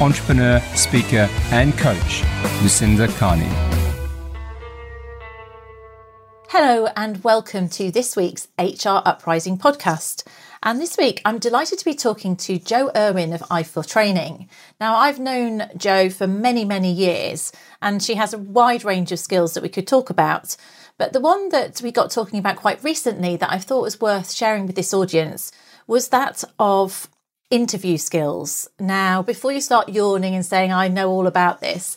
entrepreneur, speaker, and coach, Lucinda Carney. Hello, and welcome to this week's HR Uprising podcast. And this week, I'm delighted to be talking to Jo Irwin of i4 Training. Now, I've known Jo for many, many years, and she has a wide range of skills that we could talk about. But the one that we got talking about quite recently that I thought was worth sharing with this audience was that of interview skills. Now, before you start yawning and saying, I know all about this,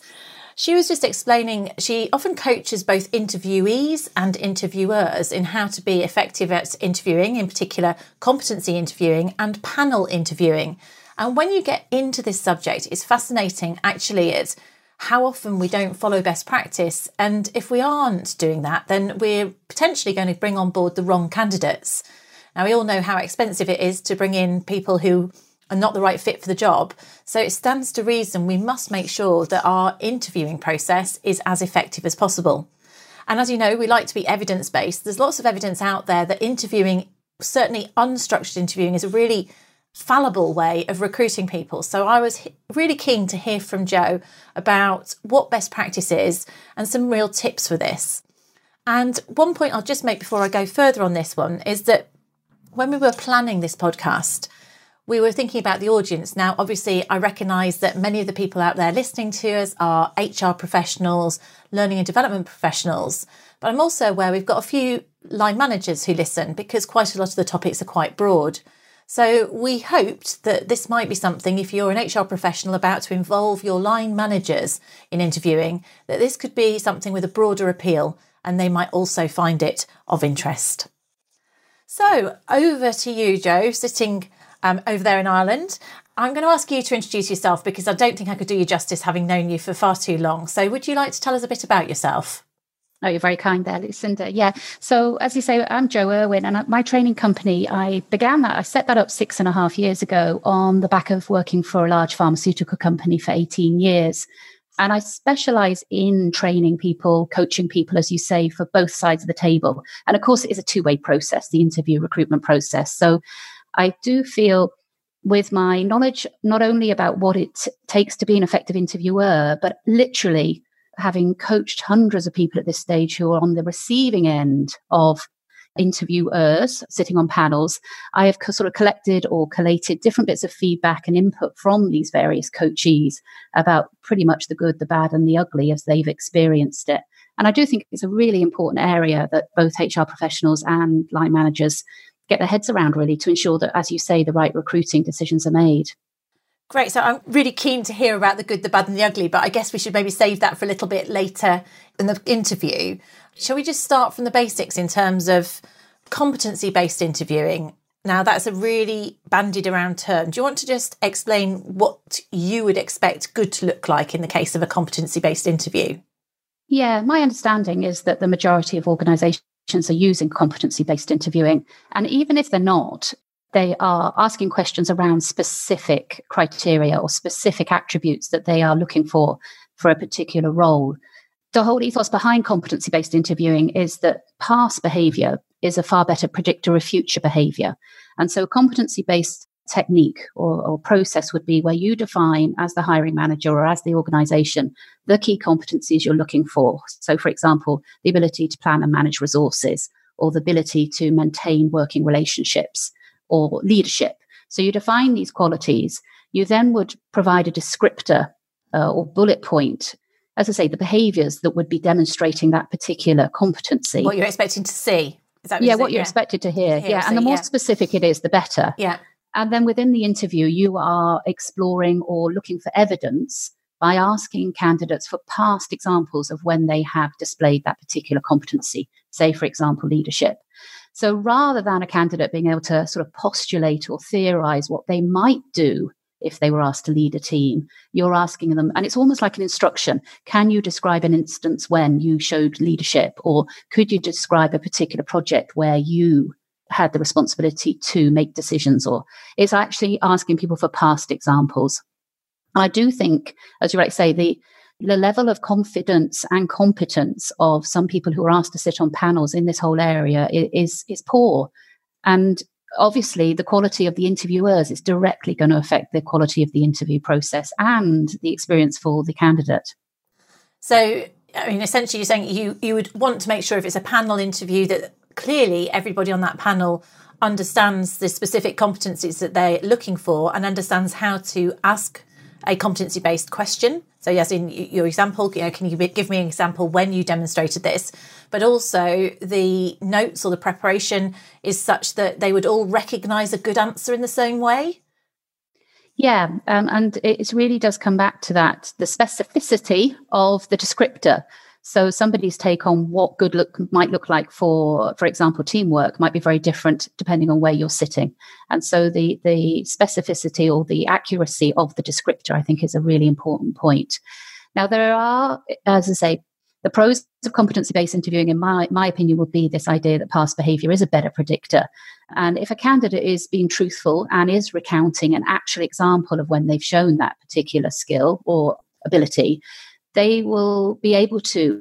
she was just explaining she often coaches both interviewees and interviewers in how to be effective at interviewing, in particular, competency interviewing and panel interviewing. And when you get into this subject, it's fascinating actually, it's how often we don't follow best practice. And if we aren't doing that, then we're potentially going to bring on board the wrong candidates. Now, we all know how expensive it is to bring in people who are not the right fit for the job. So it stands to reason we must make sure that our interviewing process is as effective as possible. And as you know, we like to be evidence based. There's lots of evidence out there that interviewing, certainly unstructured interviewing, is a really fallible way of recruiting people. So I was really keen to hear from Jo about what best practice is and some real tips for this. And one point I'll just make before I go further on this one is that when we were planning this podcast, we were thinking about the audience. Now, obviously, I recognise that many of the people out there listening to us are HR professionals, learning and development professionals. But I'm also aware we've got a few line managers who listen because quite a lot of the topics are quite broad. So we hoped that this might be something, if you're an HR professional about to involve your line managers in interviewing, that this could be something with a broader appeal and they might also find it of interest. So over to you, Jo, sitting um, over there in Ireland. I'm going to ask you to introduce yourself because I don't think I could do you justice having known you for far too long. So, would you like to tell us a bit about yourself? Oh, you're very kind there, Lucinda. Yeah. So, as you say, I'm Jo Irwin, and my training company, I began that, I set that up six and a half years ago on the back of working for a large pharmaceutical company for 18 years. And I specialize in training people, coaching people, as you say, for both sides of the table. And of course, it is a two way process, the interview recruitment process. So, I do feel with my knowledge not only about what it takes to be an effective interviewer, but literally having coached hundreds of people at this stage who are on the receiving end of interviewers sitting on panels, I have sort of collected or collated different bits of feedback and input from these various coachees about pretty much the good, the bad, and the ugly as they've experienced it. And I do think it's a really important area that both HR professionals and line managers get their heads around really to ensure that, as you say, the right recruiting decisions are made. Great. So I'm really keen to hear about the good, the bad, and the ugly, but I guess we should maybe save that for a little bit later in the interview. Shall we just start from the basics in terms of competency based interviewing? Now, that's a really bandied around term. Do you want to just explain what you would expect good to look like in the case of a competency based interview? Yeah, my understanding is that the majority of organisations are using competency based interviewing. And even if they're not, they are asking questions around specific criteria or specific attributes that they are looking for for a particular role. The whole ethos behind competency based interviewing is that past behavior is a far better predictor of future behavior. And so competency based technique or, or, process would be where you define as the hiring manager or as the organization the key competencies you're looking for. So, for example, the ability to plan and manage resources or the ability to maintain working relationships or leadership. So, you define these qualities. You then would provide a descriptor uh, or bullet point. As I say, the behaviors that would be demonstrating that particular competency. What you're expecting to see. What yeah, what you're yeah. expected to hear. To hear yeah, and the more yeah. specific it is, the better. Yeah. And then within the interview, you are exploring or looking for evidence by asking candidates for past examples of when they have displayed that particular competency, say, for example, leadership. So rather than a candidate being able to sort of postulate or theorize what they might do if they were asked to lead a team. You're asking them, and it's almost like an instruction. Can you describe an instance when you showed leadership? Or could you describe a particular project where you had the responsibility to make decisions? Or it's actually asking people for past examples. and I do think, as you rightly say, the the level of confidence and competence of some people who are asked to sit on panels in this whole area is is poor and obviously the quality of the interviewers is directly going to affect the quality of the interview process and the experience for the candidate so i mean essentially you're saying you you would want to make sure if it's a panel interview that clearly everybody on that panel understands the specific competencies that they're looking for and understands how to ask a competency based question. So, yes, in your example, you know, can you give me an example when you demonstrated this? But also, the notes or the preparation is such that they would all recognize a good answer in the same way. Yeah, um, and it really does come back to that the specificity of the descriptor. So somebody's take on what good look might look like for, for example, teamwork might be very different depending on where you're sitting. And so the the specificity or the accuracy of the descriptor, I think, is a really important point. Now there are, as I say, the pros of competency-based interviewing, in my, my opinion, would be this idea that past behavior is a better predictor. And if a candidate is being truthful and is recounting an actual example of when they've shown that particular skill or ability, they will be able to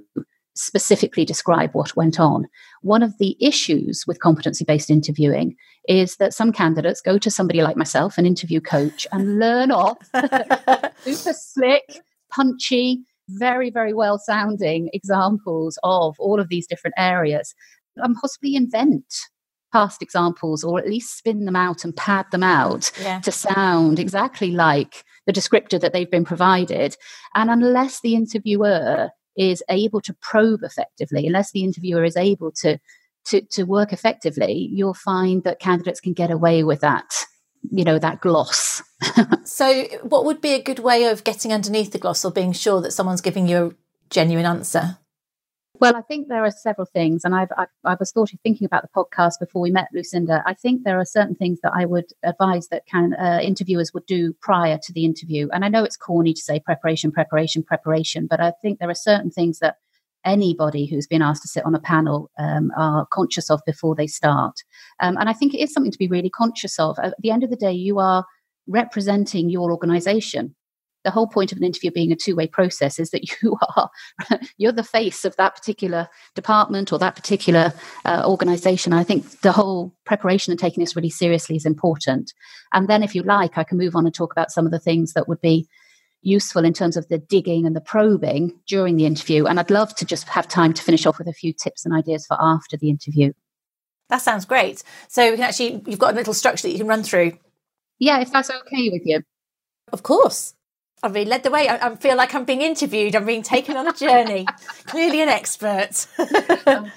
specifically describe what went on. One of the issues with competency based interviewing is that some candidates go to somebody like myself, an interview coach, and learn off super slick, punchy, very, very well sounding examples of all of these different areas and possibly invent past examples or at least spin them out and pad them out yeah. to sound exactly like the descriptor that they've been provided. And unless the interviewer is able to probe effectively, unless the interviewer is able to, to, to work effectively, you'll find that candidates can get away with that, you know, that gloss. so, what would be a good way of getting underneath the gloss or being sure that someone's giving you a genuine answer? Well, I think there are several things, and I've, I've, I was sort of thinking about the podcast before we met, Lucinda. I think there are certain things that I would advise that can uh, interviewers would do prior to the interview. And I know it's corny to say preparation, preparation, preparation, but I think there are certain things that anybody who's been asked to sit on a panel um, are conscious of before they start. Um, and I think it is something to be really conscious of. At the end of the day, you are representing your organization the whole point of an interview being a two-way process is that you are you're the face of that particular department or that particular uh, organization. I think the whole preparation and taking this really seriously is important. And then if you like i can move on and talk about some of the things that would be useful in terms of the digging and the probing during the interview. And i'd love to just have time to finish off with a few tips and ideas for after the interview. That sounds great. So we can actually you've got a little structure that you can run through. Yeah if that's okay with you. Of course I mean, led the way. I, I, feel like I'm being interviewed. I'm being taken on a journey. Clearly, an expert. oh,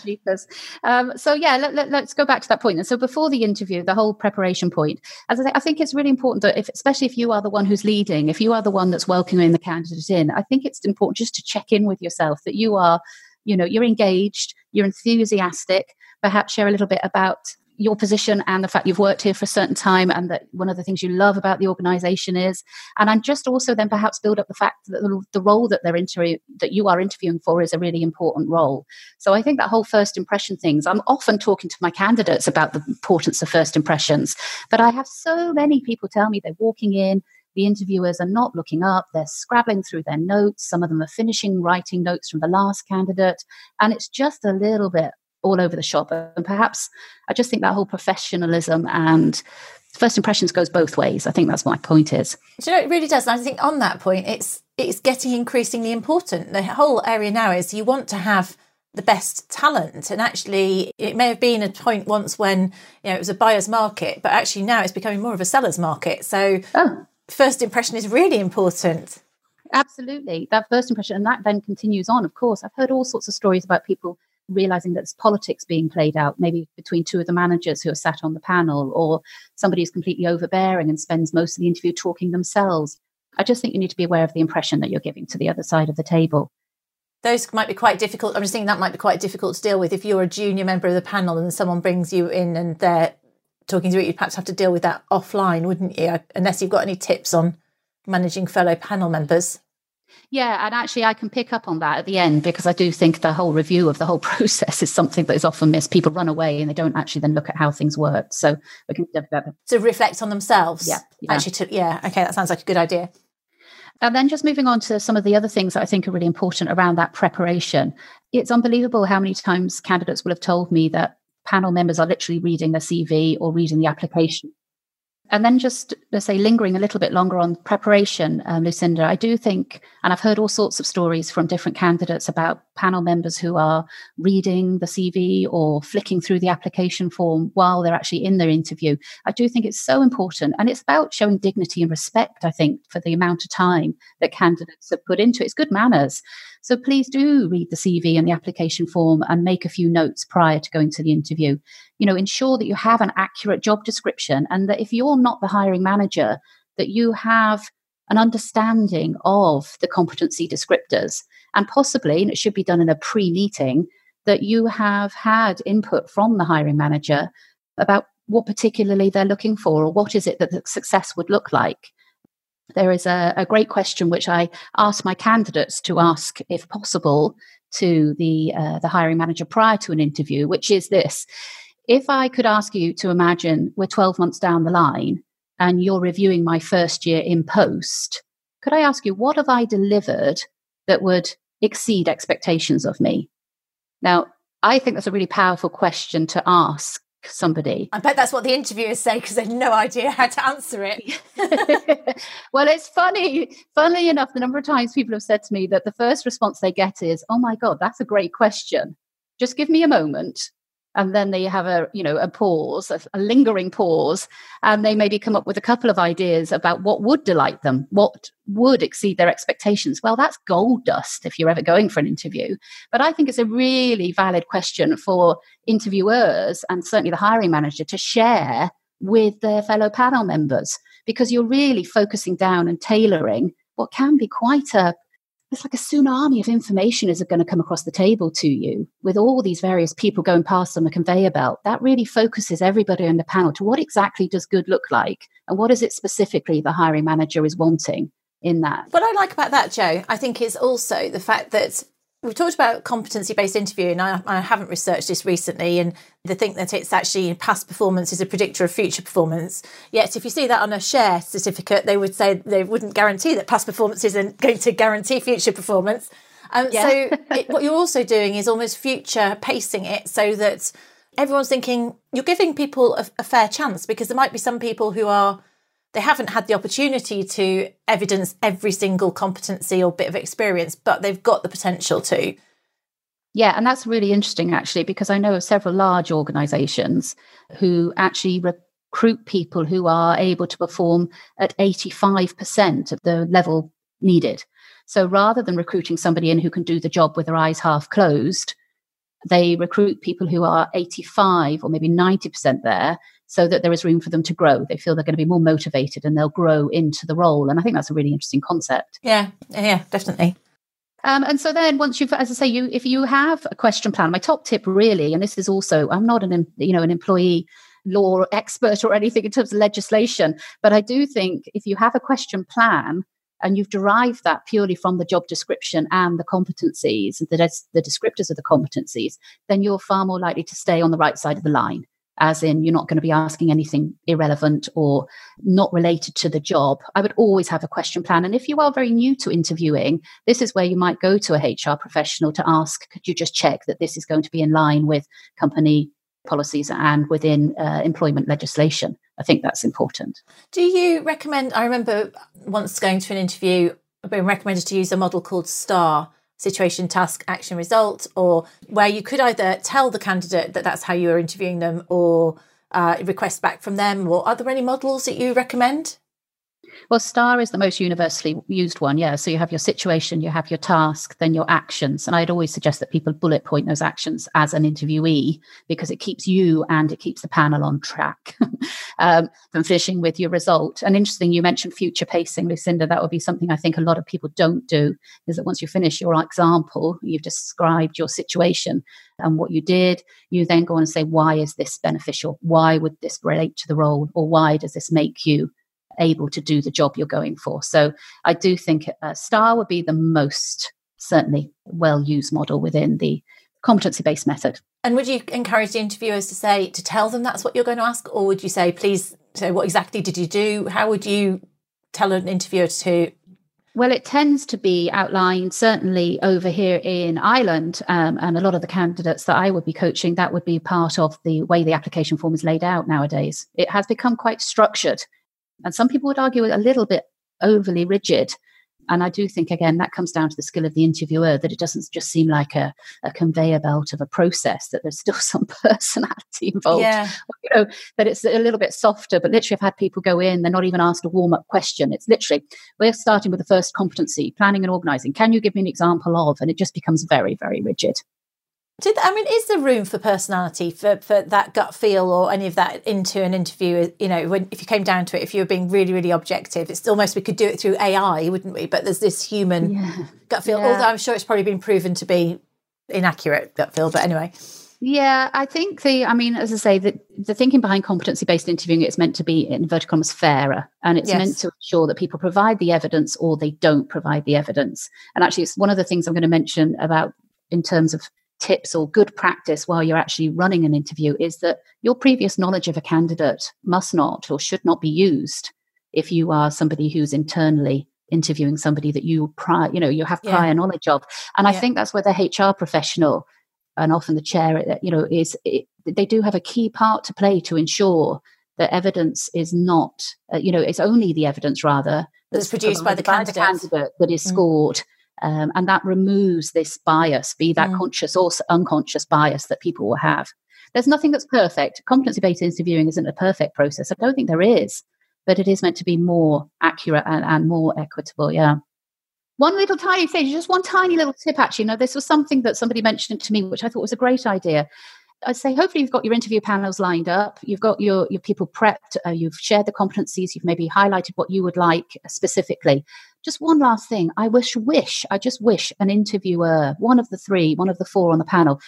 um, so yeah, let, us let, go back to that point. And so before the interview, the whole preparation point. As I say, I think it's really important that, if, especially if you are the one who's leading, if you are the one that's welcoming the candidate in, I think it's important just to check in with yourself that you are, you know, you're engaged, you're enthusiastic. Perhaps share a little bit about your position and the fact you've worked here for a certain time and that one of the things you love about the organization is and i'm just also then perhaps build up the fact that the, the role that they're interviewing that you are interviewing for is a really important role so i think that whole first impression things i'm often talking to my candidates about the importance of first impressions but i have so many people tell me they're walking in the interviewers are not looking up, they're scrabbling through their notes. Some of them are finishing writing notes from the last candidate. And it's just a little bit all over the shop. And perhaps I just think that whole professionalism and first impressions goes both ways. I think that's my point is. Do you know, it really does. And I think on that point, it's it's getting increasingly important. The whole area now is you want to have the best talent and actually it may have been a point once when you know it was a buyer's market but actually now it's becoming more of a seller's market so oh. first impression is really important absolutely that first impression and that then continues on of course i've heard all sorts of stories about people realizing that there's politics being played out, maybe between two of the managers who are sat on the panel, or somebody who's completely overbearing and spends most of the interview talking themselves. I just think you need to be aware of the impression that you're giving to the other side of the table. Those might be quite difficult. I'm just thinking that might be quite difficult to deal with if you're a junior member of the panel and someone brings you in and they're talking through it, you'd perhaps have to deal with that offline, wouldn't you? Unless you've got any tips on managing fellow panel members. Yeah, and actually, I can pick up on that at the end because I do think the whole review of the whole process is something that is often missed. People run away and they don't actually then look at how things work. So we can to reflect on themselves. Yeah, yeah. actually, to, yeah. Okay, that sounds like a good idea. And then just moving on to some of the other things that I think are really important around that preparation. It's unbelievable how many times candidates will have told me that panel members are literally reading the CV or reading the application and then just let's say lingering a little bit longer on preparation, um, Lucinda, I do think, and I've heard all sorts of stories from different candidates about panel members who are reading the CV or flicking through the application form while they're actually in their interview. I do think it's so important. And it's about showing dignity and respect, I think, for the amount of time that candidates have put into it. It's good manners. So please do read the CV and the application form and make a few notes prior to going to the interview. You know, ensure that you have an accurate job description and that if you're not the hiring manager, that you have an understanding of the competency descriptors and possibly, and it should be done in a pre meeting, that you have had input from the hiring manager about what particularly they're looking for or what is it that the success would look like. There is a, a great question which I ask my candidates to ask, if possible, to the uh, the hiring manager prior to an interview, which is this: If I could ask you to imagine we're 12 months down the line and you're reviewing my first year in post, could I ask you what have I delivered that would exceed expectations of me? Now, I think that's a really powerful question to ask somebody. I bet that's what the interviewers say because they've no idea how to answer it. well, it's funny. Funnily enough, the number of times people have said to me that the first response they get is, "Oh my god, that's a great question. Just give me a moment and then they have a you know a pause a, a, lingering pause and they maybe come up with a couple of ideas about what would delight them what would exceed their expectations. Well that's gold dust if you're ever going for an interview. But i think it's a really valid question for interviewers and certainly the hiring manager to share with their fellow panel members because you're really focusing down and tailoring what can be quite a it's like a tsunami of information is going to come across the table to you with all these various people going past on the conveyor belt. That really focuses everybody on the panel to what exactly does good look like and what is it specifically the hiring manager is wanting in that. What I like about that, Jo, I think is also the fact that We've talked about competency based interviewing. I, I haven't researched this recently, and they think that it's actually past performance is a predictor of future performance. Yet, if you see that on a share certificate, they would say they wouldn't guarantee that past performance isn't going to guarantee future performance. Um, yeah. so, it, what you're also doing is almost future pacing it so that everyone's thinking you're giving people a, a fair chance because there might be some people who are they haven't had the opportunity to evidence every single competency or bit of experience, but they've got the potential to. Yeah, and that's really interesting actually, because I know of several large organizations who actually recruit people who are able to perform at 85% of the level needed. So rather than recruiting somebody in who can do the job with their eyes half closed, they recruit people who are 85 or maybe 90% there so that there is room for them to grow. They feel they're going to be more motivated and they'll grow into the role. And I think that's a really interesting concept. Yeah, yeah, definitely. Um, and so then once you've, as I say, you if you have a question plan, my top tip really, and this is also, I'm not an you know an employee law expert or anything in terms of legislation, but I do think if you have a question plan and you've derived that purely from the job description and the competencies, the, the descriptors of the competencies, then you're far more likely to stay on the right side of the line as in you're not going to be asking anything irrelevant or not related to the job. I would always have a question plan. And if you are very new to interviewing, this is where you might go to a HR professional to ask, could you just check that this is going to be in line with company policies and within uh, employment legislation? I think that's important. Do you recommend? I remember once going to an interview, being recommended to use a model called STAR situation, task, action, result, or where you could either tell the candidate that that's how you are interviewing them or uh, request back from them? Or are there any models that you recommend? Well, STAR is the most universally used one. Yeah. So you have your situation, you have your task, then your actions. And I'd always suggest that people bullet point those actions as an interviewee because it keeps you and it keeps the panel on track um, from finishing with your result. And interesting, you mentioned future pacing, Lucinda. That would be something I think a lot of people don't do is that once you finish your example, you've described your situation and what you did, you then go on and say, why is this beneficial? Why would this relate to the role? Or why does this make you able to do the job you're going for. So I do think a STAR would be the most certainly well used model within the competency based method. And would you encourage the interviewers to say, to tell them that's what you're going to ask? Or would you say, please say, what exactly did you do? How would you tell an interviewer to? Well, it tends to be outlined certainly over here in Ireland, um, and a lot of the candidates that I would be coaching, that would be part of the way the application form is laid out nowadays. It has become quite structured and some people would argue a little bit overly rigid. And I do think, again, that comes down to the skill of the interviewer that it doesn't just seem like a, a conveyor belt of a process, that there's still some personality involved. Yeah. You know, that it's a little bit softer. But literally, I've had people go in, they're not even asked a warm up question. It's literally, we're starting with the first competency planning and organizing. Can you give me an example of? And it just becomes very, very rigid. Did I mean, is there room for personality for, for that gut feel or any of that into an interview? You know, when if you came down to it, if you were being really, really objective, it's almost we could do it through AI, wouldn't we? But there's this human yeah. gut feel. Yeah. Although I'm sure it's probably been proven to be inaccurate gut feel. But anyway, yeah, I think the, I mean, as I say, the, the thinking behind competency based interviewing, it's meant to be, in inverted commas, fairer. And it's yes. meant to ensure that people provide the evidence or they don't provide the evidence. And actually, it's one of the things I'm going to mention about in terms of tips or good practice while you're actually running an interview is that your previous knowledge of a candidate must not or should not be used if you are somebody who's internally interviewing somebody that you prior you know you have prior yeah. knowledge of and yeah. i think that's where the hr professional and often the chair uh, you know is it, they do have a key part to play to ensure that evidence is not uh, you know it's only the evidence rather that's, that's produced by the, by candidate. the candidate that is mm. scored mm. Um, and that removes this bias, be that mm. conscious or unconscious bias that people will have. There's nothing that's perfect. Competency based interviewing isn't a perfect process. I don't think there is, but it is meant to be more accurate and, and more equitable. Yeah. One little tiny thing, just one tiny little tip actually. No, this was something that somebody mentioned to me, which I thought was a great idea. I'd say hopefully you've got your interview panels lined up, you've got your, your people prepped, uh, you've shared the competencies, you've maybe highlighted what you would like specifically. Just one last thing. I wish, wish, I just wish an interviewer, one of the three, one of the four on the panel,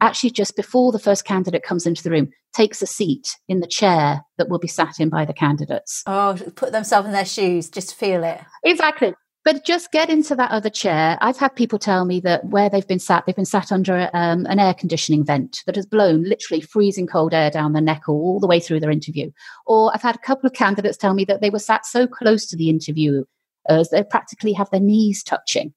actually just before the first candidate comes into the room, takes a seat in the chair that will be sat in by the candidates. Oh, put themselves in their shoes, just feel it. Exactly. But just get into that other chair. I've had people tell me that where they've been sat, they've been sat under um, an air conditioning vent that has blown literally freezing cold air down their neck all the way through their interview. Or I've had a couple of candidates tell me that they were sat so close to the interview as they practically have their knees touching,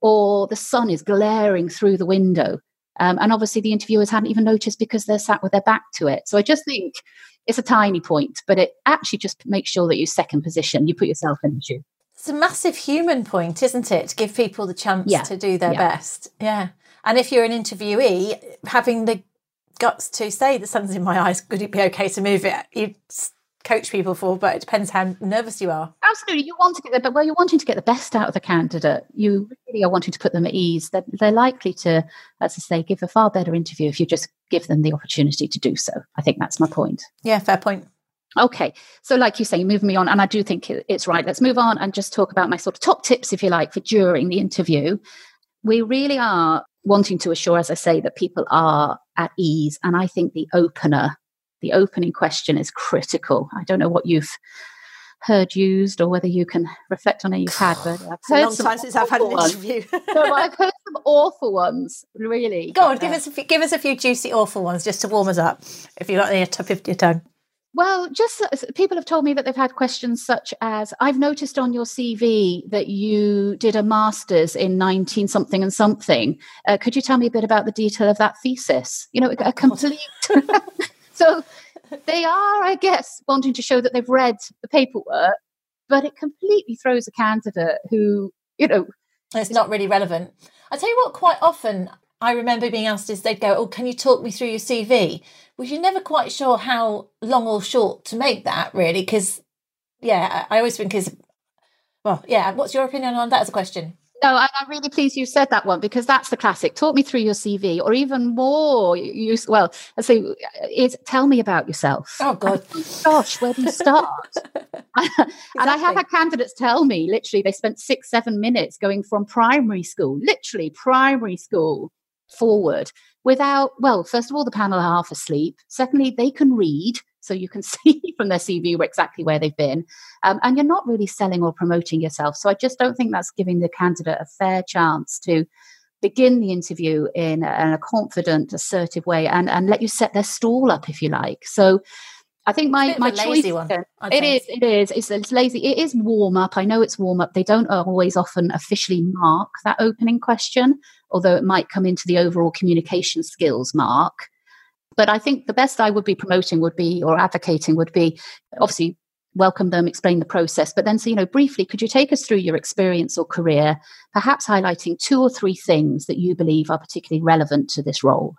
or the sun is glaring through the window. Um, and obviously, the interviewers hadn't even noticed because they're sat with their back to it. So I just think it's a tiny point, but it actually just makes sure that you second position, you put yourself in the shoe. It's a massive human point, isn't it? To give people the chance yeah. to do their yeah. best. Yeah. And if you're an interviewee, having the guts to say that something's in my eyes, could it be okay to move it? You coach people for, but it depends how nervous you are. Absolutely. You want to get there, but well, you're wanting to get the best out of the candidate. You really are wanting to put them at ease. They're, they're likely to, as I say, give a far better interview if you just give them the opportunity to do so. I think that's my point. Yeah, fair point. Okay, so like you say, move me on, and I do think it's right. Let's move on and just talk about my sort of top tips, if you like, for during the interview. We really are wanting to assure, as I say, that people are at ease, and I think the opener, the opening question, is critical. I don't know what you've heard used or whether you can reflect on it you've had but I've heard long time since I've had an interview no, I've heard some awful ones really go on give us a few, give us a few juicy awful ones just to warm us up if you've got any top of your tongue well, just people have told me that they've had questions such as I've noticed on your CV that you did a master's in 19 something and something. Uh, could you tell me a bit about the detail of that thesis? You know, a complete. so they are, I guess, wanting to show that they've read the paperwork, but it completely throws a candidate who, you know. It's not really relevant. I tell you what, quite often I remember being asked is they'd go, "Oh, can you talk me through your CV?" Which you're never quite sure how long or short to make that really, because yeah, I always think is well, yeah. What's your opinion on that as a question? Oh, no, I, am really pleased you said that one because that's the classic. Talk me through your CV, or even more. You, well, I say, is tell me about yourself. Oh God, and, oh, gosh, where do you start? exactly. And I have had candidates tell me literally they spent six, seven minutes going from primary school, literally primary school, forward without. Well, first of all, the panel are half asleep. Secondly, they can read so you can see from their CV exactly where they've been. Um, and you're not really selling or promoting yourself. So I just don't think that's giving the candidate a fair chance to begin the interview in a, in a confident, assertive way and, and let you set their stall up, if you like. So I think my my choice one, it is it is it's, it's, lazy. It is warm up. I know it's warm up. They don't always often officially mark that opening question, although it might come into the overall communication skills mark. But I think the best I would be promoting would be, or advocating would be, obviously welcome them, explain the process, but then say, you know, briefly, could you take us through your experience or career, perhaps highlighting two or three things that you believe are particularly relevant to this role?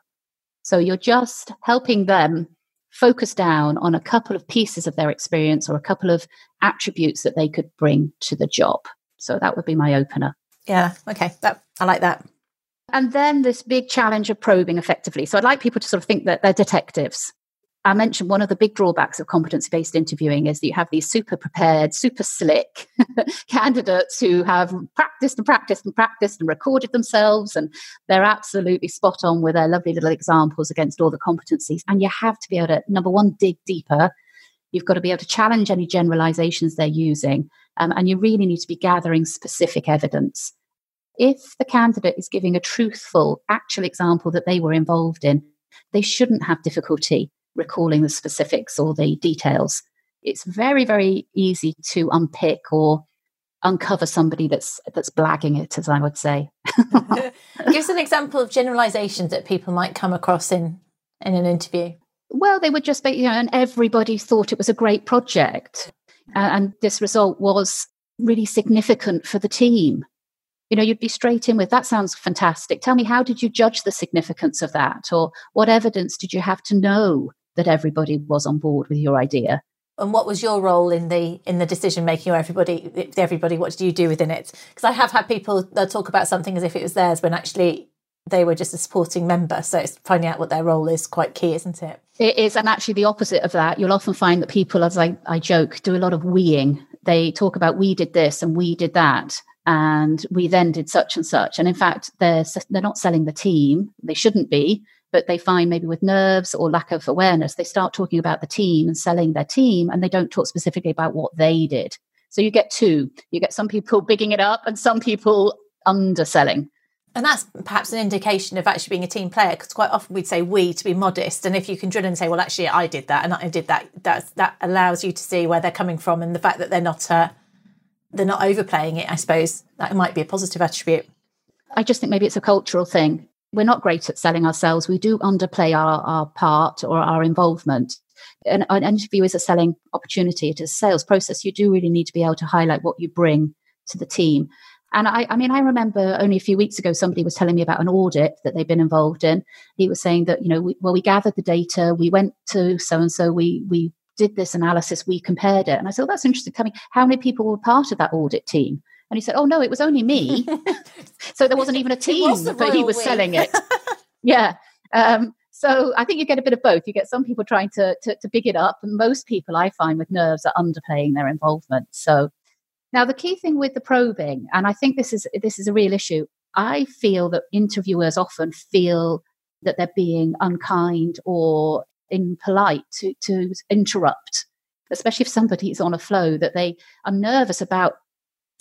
So you're just helping them focus down on a couple of pieces of their experience or a couple of attributes that they could bring to the job. So that would be my opener. Yeah. Okay. That I like that. And then this big challenge of probing effectively. So I'd like people to sort of think that they're detectives. I mentioned one of the big drawbacks of competency based interviewing is that you have these super prepared, super slick candidates who have practiced and practiced and practiced and recorded themselves, and they're absolutely spot on with their lovely little examples against all the competencies. And you have to be able to, number one, dig deeper. You've got to be able to challenge any generalizations they're using, um, and you really need to be gathering specific evidence if the candidate is giving a truthful, actual example that they were involved in, they shouldn't have difficulty recalling the specifics or the details. It's very, very easy to unpick or uncover somebody that's that's blagging it, as I would say. Give us an example of generalizations that people might come across in in an interview. Well, they would just be, you know, and everybody thought it was a great project, and this result was really significant for the team you know, you'd be straight in with that sounds fantastic. Tell me, how did you judge the significance of that? Or what evidence did you have to know that everybody was on board with your idea? and what was your role in the in the decision making or everybody everybody what did you do within it because i have had people talk about something as if it was theirs when actually they were just a supporting member so it's finding out what their role is quite key isn't it it is and actually the opposite of that you'll often find that people as i, I joke do a lot of weeing they talk about we did this and we did that and we then did such and such. And in fact they're they're not selling the team. They shouldn't be but they find maybe with nerves or lack of awareness they start talking about the team and selling their team and they don't talk specifically about what they did. So you get two. You get some people bigging it up and some people underselling. And that's perhaps an indication of actually being a team player because quite often we'd say we to be modest. And if you can drill and say well actually i did that and i did that that that allows you to see where they're coming from and the fact that they're not uh, they're not overplaying it, I suppose that might be a positive attribute. I just think maybe it's a cultural thing. We're not great at selling ourselves. We do underplay our, our part or our involvement. And an interview is a selling opportunity. It is a sales process. You do really need to be able to highlight what you bring to the team. And I, I mean, I remember only a few weeks ago, somebody was telling me about an audit that they've been involved in. He was saying that, you know, we, well, we gathered the data, we went to so and so, we we did this analysis, we compared it. And I said, oh, that's interesting. Tell me, how many people were part of that audit team? And he said, oh, no, it was only me. so there wasn't even a team, but he was selling it. yeah. Um, so I think you get a bit of both. You get some people trying to, to, to big it up, and most people I find with nerves are underplaying their involvement. So now the key thing with the probing, and I think this is this is a real issue. I feel that interviewers often feel that they're being unkind or impolite to, to interrupt, especially if somebody is on a flow, that they are nervous about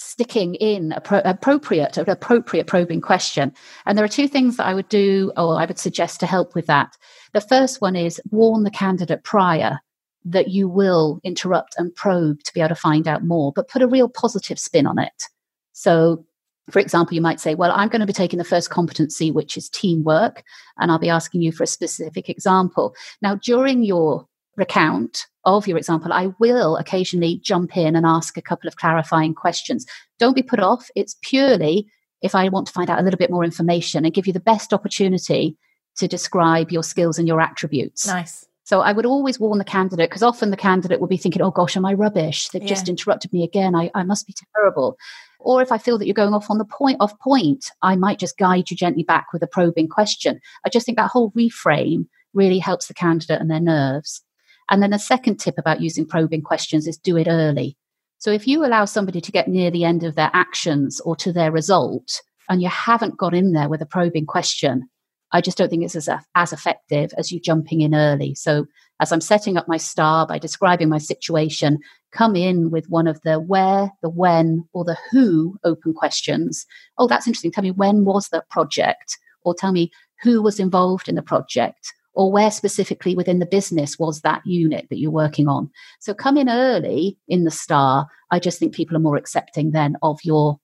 sticking in a pro- appropriate an appropriate probing question. And there are two things that i would do or i would suggest to help with that. The first one is warn the candidate prior that you will interrupt and probe to be able to find out more but put a real positive spin on it. So for example, you might say, Well, I'm going to be taking the first competency, which is teamwork, and I'll be asking you for a specific example. Now, during your recount of your example, I will occasionally jump in and ask a couple of clarifying questions. Don't be put off. It's purely if I want to find out a little bit more information and give you the best opportunity to describe your skills and your attributes. Nice. So I would always warn the candidate because often the candidate will be thinking, oh gosh, am I rubbish? They've yeah. just interrupted me again. I, I must be terrible. Or if I feel that you're going off on the point off point, I might just guide you gently back with a probing question. I just think that whole reframe really helps the candidate and their nerves. And then the second tip about using probing questions is do it early. So if you allow somebody to get near the end of their actions or to their result, and you haven't got in there with a probing question, I just don't think it's as, as effective as you jumping in early. So, as I'm setting up my star by describing my situation, come in with one of the where, the when, or the who open questions. Oh, that's interesting. Tell me when was the project? Or tell me who was involved in the project? Or where specifically within the business was that unit that you're working on? So, come in early in the star. I just think people are more accepting then of your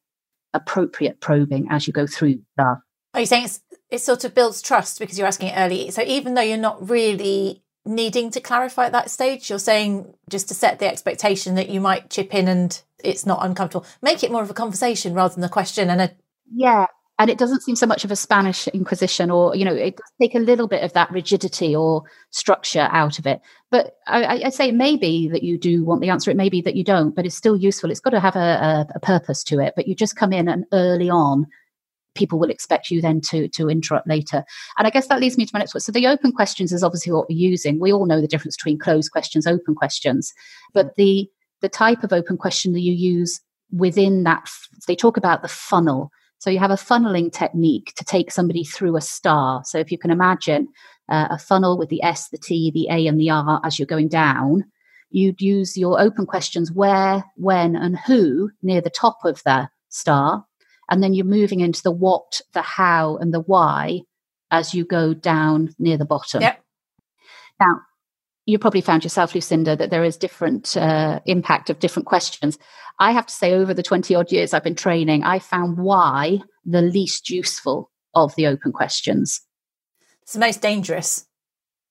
appropriate probing as you go through the. Are you saying it's it sort of builds trust because you're asking it early. So even though you're not really needing to clarify at that stage, you're saying just to set the expectation that you might chip in and it's not uncomfortable. Make it more of a conversation rather than a question and a yeah. And it doesn't seem so much of a Spanish Inquisition, or you know, it does take a little bit of that rigidity or structure out of it. But I, I say maybe that you do want the answer. It may be that you don't, but it's still useful. It's got to have a, a, a purpose to it. But you just come in and early on people will expect you then to to interrupt later. And I guess that leads me to my next one. So the open questions is obviously what we're using. We all know the difference between closed questions, open questions, but the the type of open question that you use within that they talk about the funnel. So you have a funneling technique to take somebody through a star. So if you can imagine uh, a funnel with the S, the T, the A, and the R as you're going down, you'd use your open questions where, when, and who near the top of the star and then you're moving into the what, the how, and the why as you go down near the bottom. Yep. Now, you probably found yourself, Lucinda, that there is different uh, impact of different questions. I have to say, over the 20 odd years I've been training, I found why the least useful of the open questions. It's the most dangerous.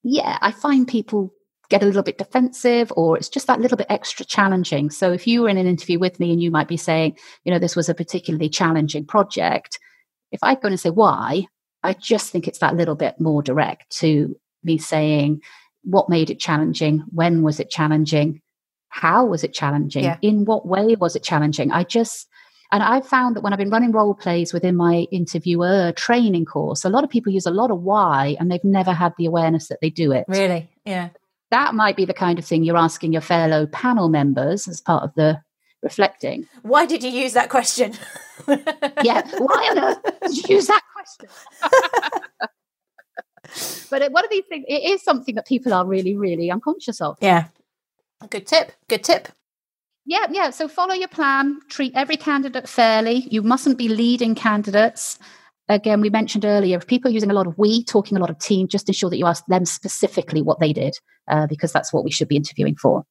Yeah, I find people get a little bit defensive or it's just that little bit extra challenging. So if you were in an interview with me and you might be saying, you know, this was a particularly challenging project, if I go and say why, I just think it's that little bit more direct to me saying what made it challenging, when was it challenging, how was it challenging, yeah. in what way was it challenging. I just and I've found that when I've been running role plays within my interviewer training course, a lot of people use a lot of why and they've never had the awareness that they do it. Really? Yeah that might be the kind of thing you're asking your fellow panel members as part of the reflecting. Why did you use that question? yeah, why on earth did you use that question? but one of these things, it is something that people are really, really unconscious of. Yeah. Good tip. Good tip. Yeah, yeah. So follow your plan, treat every candidate fairly. You mustn't be leading candidates again, we mentioned earlier, if people are using a lot of we, talking a lot of team, just ensure that you ask them specifically what they did, uh, because that's what we should be interviewing for.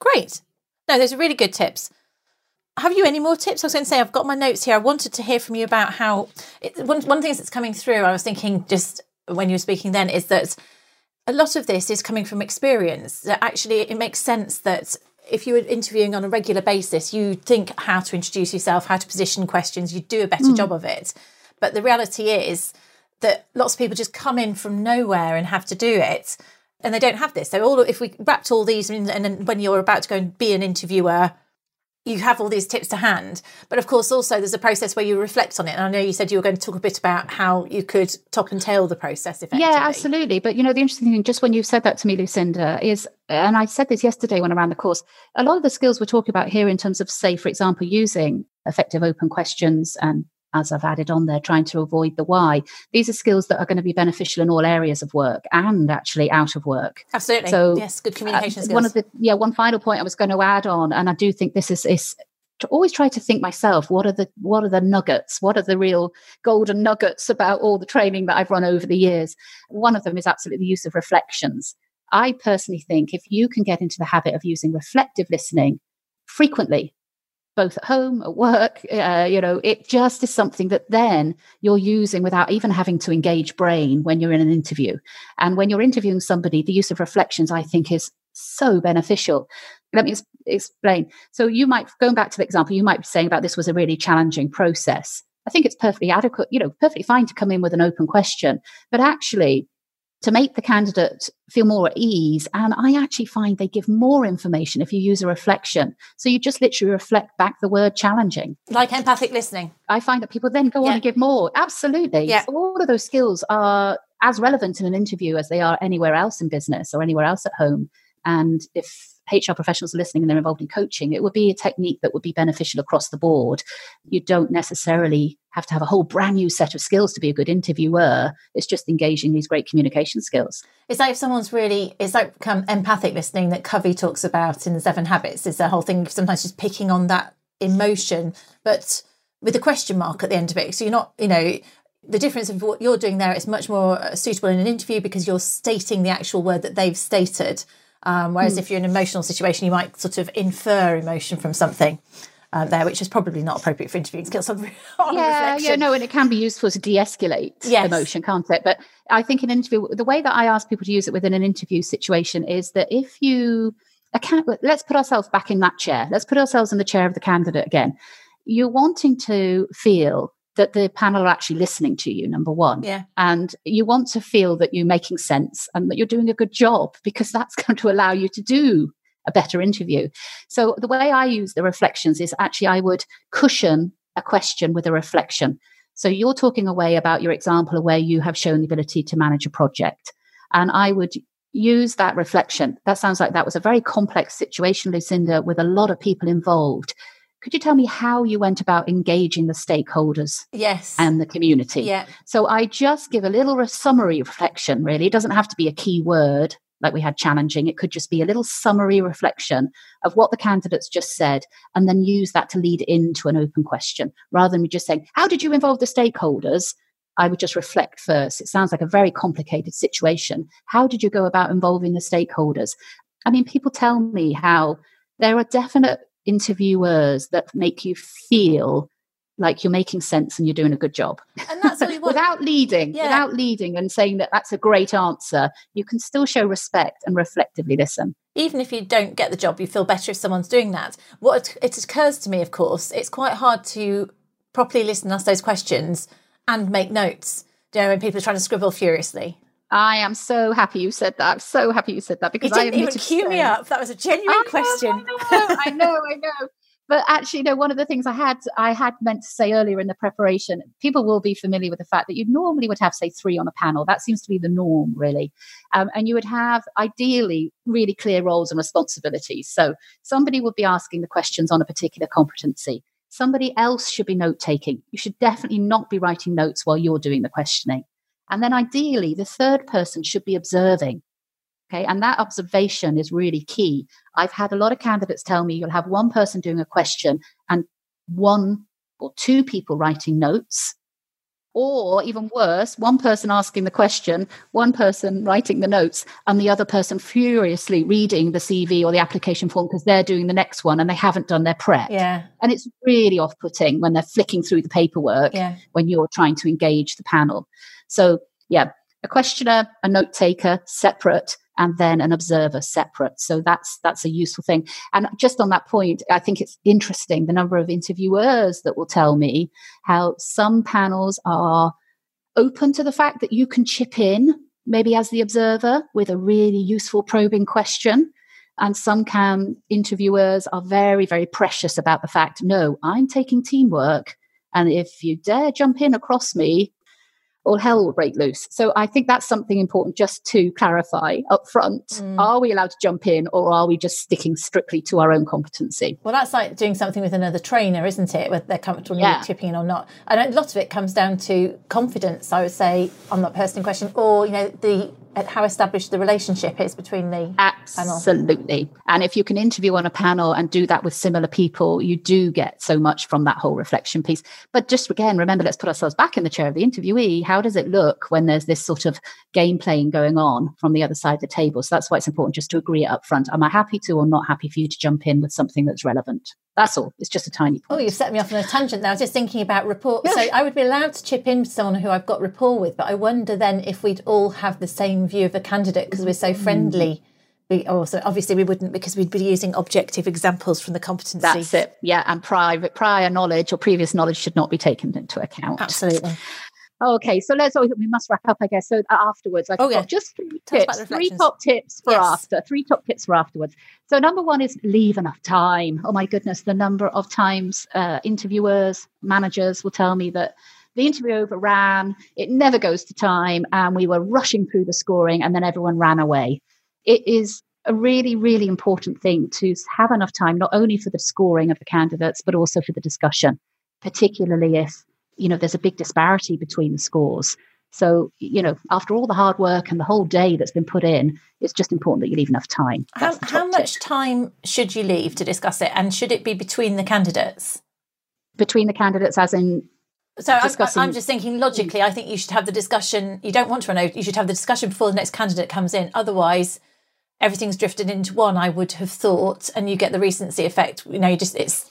Great. No, those are really good tips. Have you any more tips? I was going to say, I've got my notes here. I wanted to hear from you about how it, one, one thing that's coming through, I was thinking just when you were speaking then, is that a lot of this is coming from experience. That actually it makes sense that if you were interviewing on a regular basis, you think how to introduce yourself, how to position questions, you do a better mm. job of it. But the reality is that lots of people just come in from nowhere and have to do it, and they don't have this. So all if we wrapped all these in, and then when you're about to go and be an interviewer, you have all these tips to hand. But of course, also there's a process where you reflect on it. And I know you said you were going to talk a bit about how you could top and tail the process. Yeah, absolutely. But you know, the interesting thing, just when you said that to me, Lucinda, is, and I said this yesterday when I ran the course, a lot of the skills we're talking about here in terms of, say, for example, using effective open questions and as I've added on there, trying to avoid the why. These are skills that are going to be beneficial in all areas of work and actually out of work. Absolutely. So yes, good communication uh, skills. One of the yeah, one final point I was going to add on, and I do think this is is to always try to think myself what are the what are the nuggets what are the real golden nuggets about all the training that i've run over the years one of them is absolutely the use of reflections i personally think if you can get into the habit of using reflective listening frequently both at home, at work. Uh, you know, it just is something that then you're using without even having to engage brain when you're in an interview. And when you're interviewing somebody, the use of reflections, I think, is so beneficial. Let me explain. So, you might, going back to the example, you might be saying about this was a really challenging process. I think it's perfectly adequate, you know, perfectly fine to come in with an open question. But actually, to make the candidate feel more at ease. And I actually find they give more information if you use a reflection. So you just literally reflect back the word challenging. Like empathic listening. I find that people then go yeah. on and give more. Absolutely. Yeah. So all of those skills are as relevant in an interview as they are anywhere else in business or anywhere else at home. And if HR professionals are listening and they're involved in coaching, it would be a technique that would be beneficial across the board. You don't necessarily have to have a whole brand new set of skills to be a good interviewer. It's just engaging these great communication skills. It's like if someone's really, it's like um, empathic listening that Covey talks about in the Seven Habits. Is the whole thing sometimes just picking on that emotion, but with a question mark at the end of it. So you're not, you know, the difference of what you're doing there is much more suitable in an interview because you're stating the actual word that they've stated um, whereas mm. if you're in an emotional situation, you might sort of infer emotion from something. Uh, there, which is probably not appropriate for interviewing skills. On, on yeah, reflection. yeah, no, and it can be useful to de-escalate yes. emotion, can't it? But I think in an interview, the way that I ask people to use it within an interview situation is that if you, can let's put ourselves back in that chair. Let's put ourselves in the chair of the candidate again. You're wanting to feel that the panel are actually listening to you, number one. Yeah. And you want to feel that you're making sense and that you're doing a good job because that's going to allow you to do a better interview. So the way I use the reflections is actually I would cushion a question with a reflection. So you're talking away about your example of where you have shown the ability to manage a project. And I would use that reflection. That sounds like that was a very complex situation, Lucinda, with a lot of people involved. Could you tell me how you went about engaging the stakeholders? Yes. And the community? Yeah. So I just give a little summary reflection, really. It doesn't have to be a key word like we had challenging. It could just be a little summary reflection of what the candidates just said, and then use that to lead into an open question rather than me just saying, How did you involve the stakeholders? I would just reflect first. It sounds like a very complicated situation. How did you go about involving the stakeholders? I mean, people tell me how there are definite interviewers that make you feel like you're making sense and you're doing a good job. And that's what you want. without leading, yeah. without leading and saying that that's a great answer, you can still show respect and reflectively listen. Even if you don't get the job, you feel better if someone's doing that. What it occurs to me, of course, it's quite hard to properly listen, ask those questions, and make notes. You know, when people are trying to scribble furiously. I am so happy you said that. I'm so happy you said that because you didn't I even cue me up. That was a genuine I question. Know, I know, I know. But actually, you know, one of the things I had I had meant to say earlier in the preparation, people will be familiar with the fact that you normally would have, say, three on a panel. That seems to be the norm, really. Um, and you would have ideally really clear roles and responsibilities. So somebody would be asking the questions on a particular competency. Somebody else should be note taking. You should definitely not be writing notes while you're doing the questioning. And then ideally, the third person should be observing. Okay. And that observation is really key. I've had a lot of candidates tell me you'll have one person doing a question and one or two people writing notes. Or even worse, one person asking the question, one person writing the notes, and the other person furiously reading the CV or the application form because they're doing the next one and they haven't done their prep. Yeah. And it's really off putting when they're flicking through the paperwork yeah. when you're trying to engage the panel. So, yeah, a questioner, a note taker separate, and then an observer separate. So that's that's a useful thing. And just on that point, I think it's interesting the number of interviewers that will tell me how some panels are open to the fact that you can chip in, maybe as the observer, with a really useful probing question. And some can interviewers are very, very precious about the fact, no, I'm taking teamwork. And if you dare jump in across me, all hell will break loose. So I think that's something important just to clarify up front. Mm. Are we allowed to jump in or are we just sticking strictly to our own competency? Well, that's like doing something with another trainer, isn't it? Whether they're comfortable yeah. chipping in or not. And a lot of it comes down to confidence, I would say, on that person in question, or, you know, the how established the relationship is between the absolutely panel. and if you can interview on a panel and do that with similar people you do get so much from that whole reflection piece but just again remember let's put ourselves back in the chair of the interviewee how does it look when there's this sort of game playing going on from the other side of the table so that's why it's important just to agree it up front am i happy to or not happy for you to jump in with something that's relevant that's all. It's just a tiny oh, point. Oh, you've set me off on a tangent now. I was just thinking about rapport. So I would be allowed to chip in to someone who I've got rapport with, but I wonder then if we'd all have the same view of a candidate because we're so mm. friendly. We also obviously we wouldn't because we'd be using objective examples from the competency. That's it. Yeah, and private prior knowledge or previous knowledge should not be taken into account. Absolutely. Okay, so let's. Oh, we must wrap up, I guess. So uh, afterwards, I've Oh, yeah. got just three Tell tips. Three top tips for Yes. after. Three top tips for afterwards. So number one is leave enough time. Oh my goodness, the number of times uh, interviewers, managers will tell me that the interview overran. It never goes to time, and we were rushing through the scoring, and then everyone ran away. It is a really, really important thing to have enough time, not only for the scoring of the candidates, but also for the discussion, particularly if you know there's a big disparity between the scores. So, you know, after all the hard work and the whole day that's been put in, it's just important that you leave enough time. How, That's how top tip. much time should you leave to discuss it? And should it be between the candidates? between the candidates, as in So I'm, I'm just thinking logically, I think you should have the discussion. You don't want to run over, you should have the discussion before the next candidate comes in. Otherwise, everything's drifted into one, I would have thought, and you get the recency effect. You know, you just, it's,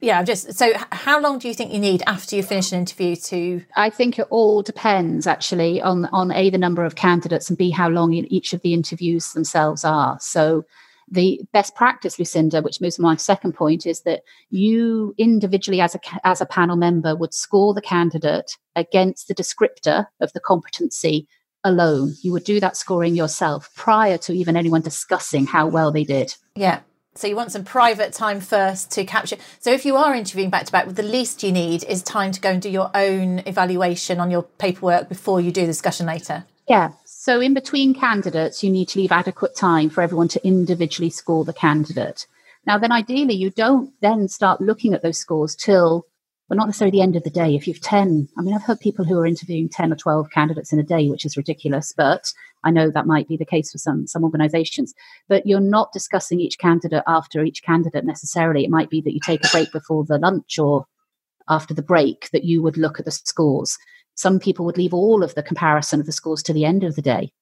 yeah, just, so how long do you think you need after you finish an interview to, I think it all depends actually on on a the number of candidates and b how long each of the interviews themselves are. So the best practice, Lucinda, which moves to my second point, is that you individually as a as a panel member would score the candidate against the descriptor of the competency alone. You would do that scoring yourself prior to even anyone discussing how well they did. yeah. So you want some private time first to capture. So if you are interviewing back to back, the least you need is time to go and do your own evaluation on your paperwork before you do the discussion later. Yeah. So in between candidates, you need to leave adequate time for everyone to individually score the candidate. Now, then ideally, you don't then start looking at those scores till, well, not necessarily the end of the day. If you've 10, I mean, I've heard people who are interviewing 10 or 12 candidates in a day, which is ridiculous, but I know that might be the case for some, some organizations. But you're not discussing each candidate after each candidate necessarily. It might be that you take a break before the lunch or after the break that you would look at the scores. Some people would leave all of the comparison of the scores to the end of the day.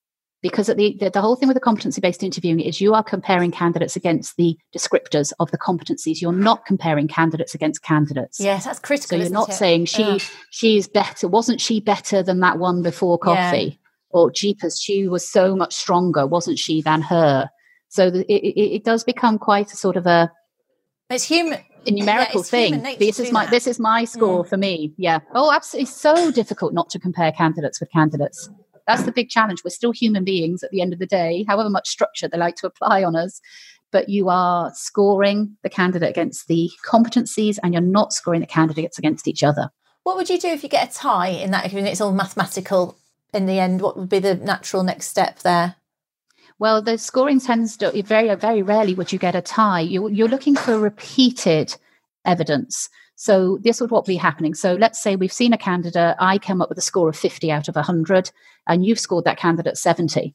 Because at the, the, the whole thing with the competency based interviewing is you are comparing candidates against the descriptors of the competencies. You're not comparing candidates against candidates. Yes, that's critical. So you're not it? saying she Ugh. she's better. Wasn't she better than that one before Yeah. coffee? Or jeepers, she was so much stronger, wasn't she, than her? So the, it, it, it does become quite a sort of a It's human. A numerical human thing. This is my that. this is my score for me. Yeah. Oh, absolutely. So difficult not to compare candidates with candidates. That's the big challenge. We're still human beings at the end of the day, however much structure they like to apply on us. But you are scoring the candidate against the competencies and you're not scoring the candidates against each other. What would you do if you get a tie in that? If it's all mathematical in the end, what would be the natural next step there? Well, the scoring tends to very, very rarely would you get a tie. You, you're looking for repeated evidence. So this would what be happening. So let's say we've seen a candidate. I come up with a score of 50 out of 100, and you've scored that candidate 70.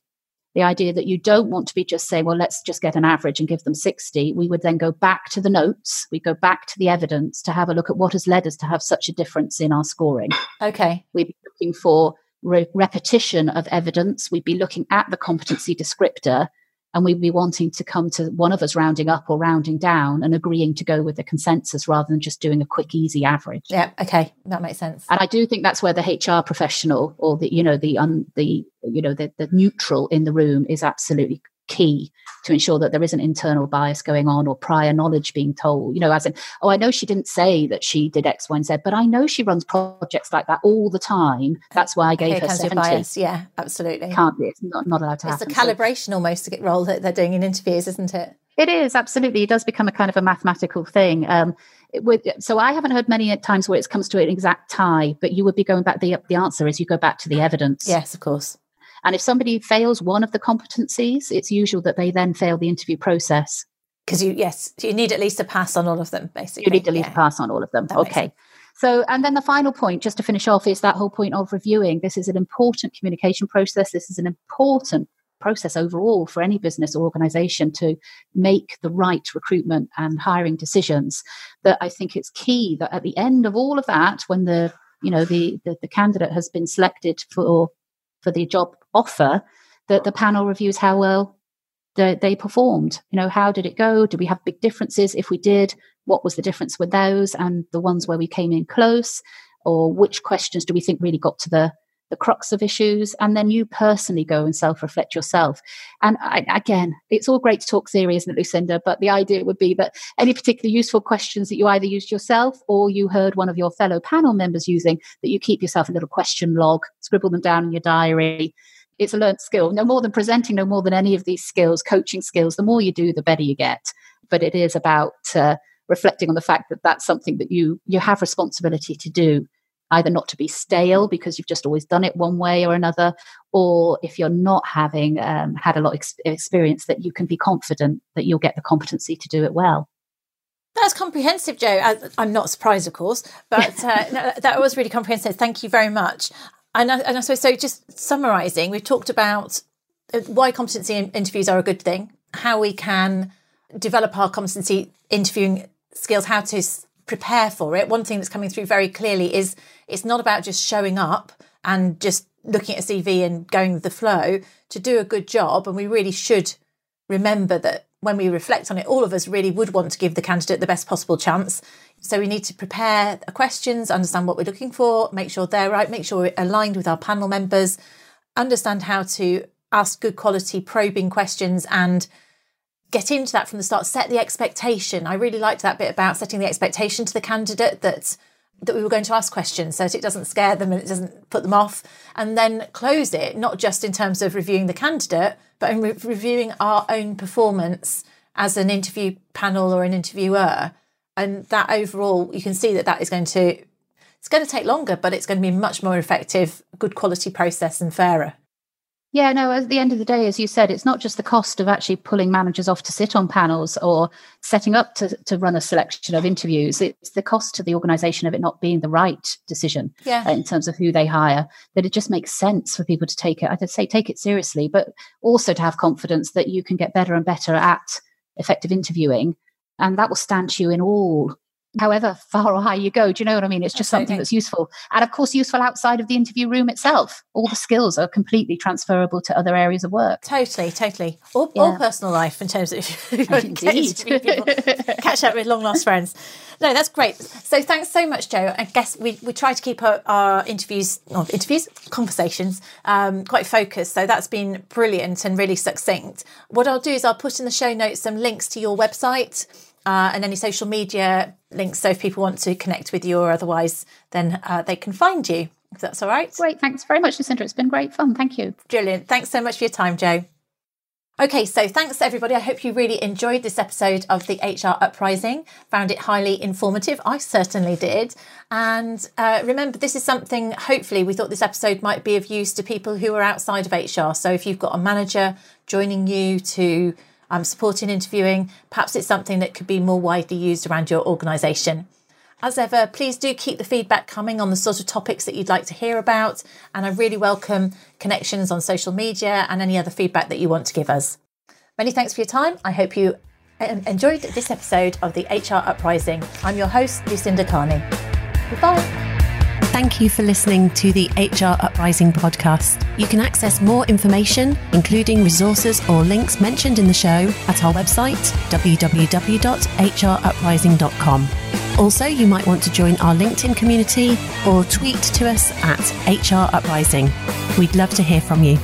The idea that you don't want to be just saying, well, let's just get an average and give them 60. We would then go back to the notes. We go back to the evidence to have a look at what has led us to have such a difference in our scoring. Okay. We'd be looking for re- repetition of evidence. We'd be looking at the competency descriptor, and we'd be wanting to come to one of us rounding up or rounding down and agreeing to go with the consensus rather than just doing a quick, easy average. Yeah. Okay. That makes sense. And I do think that's where the HR professional or the you know the un, the you know the, the neutral in the room is absolutely key to ensure that there isn't internal bias going on or prior knowledge being told. You know, as in, oh, I know she didn't say that she did X, Y, and Z, but I know she runs projects like that all the time. That's why I gave Here her comes your seventy. bias. Yeah. Absolutely. Can't be. It's not, not allowed to It's a happen. So- calibration almost to get role that they're doing in interviews, isn't it? It is absolutely. It does become a kind of a mathematical thing. Um, it would, so I haven't heard many times where it comes to an exact tie, but you would be going back. The the answer is you go back to the evidence. Yes, of course. And if somebody fails one of the competencies, it's usual that they then fail the interview process. Because you, yes, you need at least a pass on all of them, basically. You need to leave Yeah. pass on all of them. That okay. So, and then the final point, just to finish off, is that whole point of reviewing. This is an important communication process. This is an important process overall for any business or organization to make the right recruitment and hiring decisions. That I think it's key that at the end of all of that, when the you know the the, the candidate has been selected for for the job offer, that the panel reviews how well they, they performed. You know, how did it go? Did we have big differences? If we did, what was the difference with those and the ones where we came in close? Or which questions do we think really got to the the crux of issues, and then you personally go and self reflect yourself. And I, again, it's all great to talk theory, isn't it, Lucinda? But the idea would be that any particularly useful questions that you either used yourself or you heard one of your fellow panel members using, that you keep yourself a little question log, scribble them down in your diary. It's a learnt skill, no more than presenting, no more than any of these skills, coaching skills. The more you do, the better you get. But it is about uh, reflecting on the fact that that's something that you you have responsibility to do either not to be stale because you've just always done it one way or another, or if you're not having um, had a lot of ex- experience, that you can be confident that you'll get the competency to do it well. That's comprehensive, Jo. I, am not surprised, of course, but uh, no, that was really comprehensive. Thank you very much. And I, and I suppose so. Just summarising, we've talked about uh, why competency interviews are a good thing, how we can develop our competency interviewing skills, how to prepare for it. One thing that's coming through very clearly is it's not about just showing up and just looking at a CV and going with the flow to do a good job. And we really should remember that when we reflect on it, all of us really would want to give the candidate the best possible chance. So we need to prepare questions, understand what we're looking for, make sure they're right, make sure we're aligned with our panel members, understand how to ask good quality probing questions and get into that from the start, set the expectation. I really liked that bit about setting the expectation to the candidate that that we were going to ask questions. So that it doesn't scare them and it doesn't put them off. And then close it not just in terms of reviewing the candidate but in re- reviewing our own performance as an interview panel or an interviewer. And that overall you can see that that is going to it's going to take longer but it's going to be much more effective good quality process and fairer yeah, no, at the end of the day, as you said, it's not just the cost of actually pulling managers off to sit on panels or setting up to, to run a selection of interviews. It's the cost to the organization of it not being the right decision yeah. Uh, in terms of who they hire, that it just makes sense for people to take it. I'd say take it seriously, but also to have confidence that you can get better and better at effective interviewing. And that will stand you in all however far or high you go. Do you know what I mean? It's just Absolutely. something that's useful. And of course, useful outside of the interview room itself. All the skills are completely transferable to other areas of work. Totally, totally. Or, yeah. or personal life in terms of people, catch up with long lost friends. No, that's great. So thanks so much, Jo. I guess we, we try to keep our, our interviews, not interviews, conversations, um, quite focused. So that's been brilliant and really succinct. What I'll do is I'll put in the show notes some links to your website uh, and any social media links. So if people want to connect with you or otherwise, then uh, they can find you. If that's all right. Great. Thanks very much, Lucinda. It's been great fun. Thank you. Brilliant. Thanks so much for your time, Jo. Okay, so thanks everybody. I hope you really enjoyed this episode of the HR Uprising. Found it highly informative. I certainly did. And uh, remember, this is something, hopefully, we thought this episode might be of use to people who are outside of HR. So if you've got a manager joining you to um, supporting interviewing. Perhaps it's something that could be more widely used around your organisation. As ever, please do keep the feedback coming on the sort of topics that you'd like to hear about, and I really welcome connections on social media and any other feedback that you want to give us. Many thanks for your time. I hope you um, enjoyed this episode of the HR Uprising. I'm your host, Lucinda Carney. Goodbye. Thank you for listening to the HR Uprising podcast. You can access more information, including resources or links mentioned in the show, at our website, www.hruprising.com. Also, you might want to join our LinkedIn community or tweet to us at HR Uprising. We'd love to hear from you.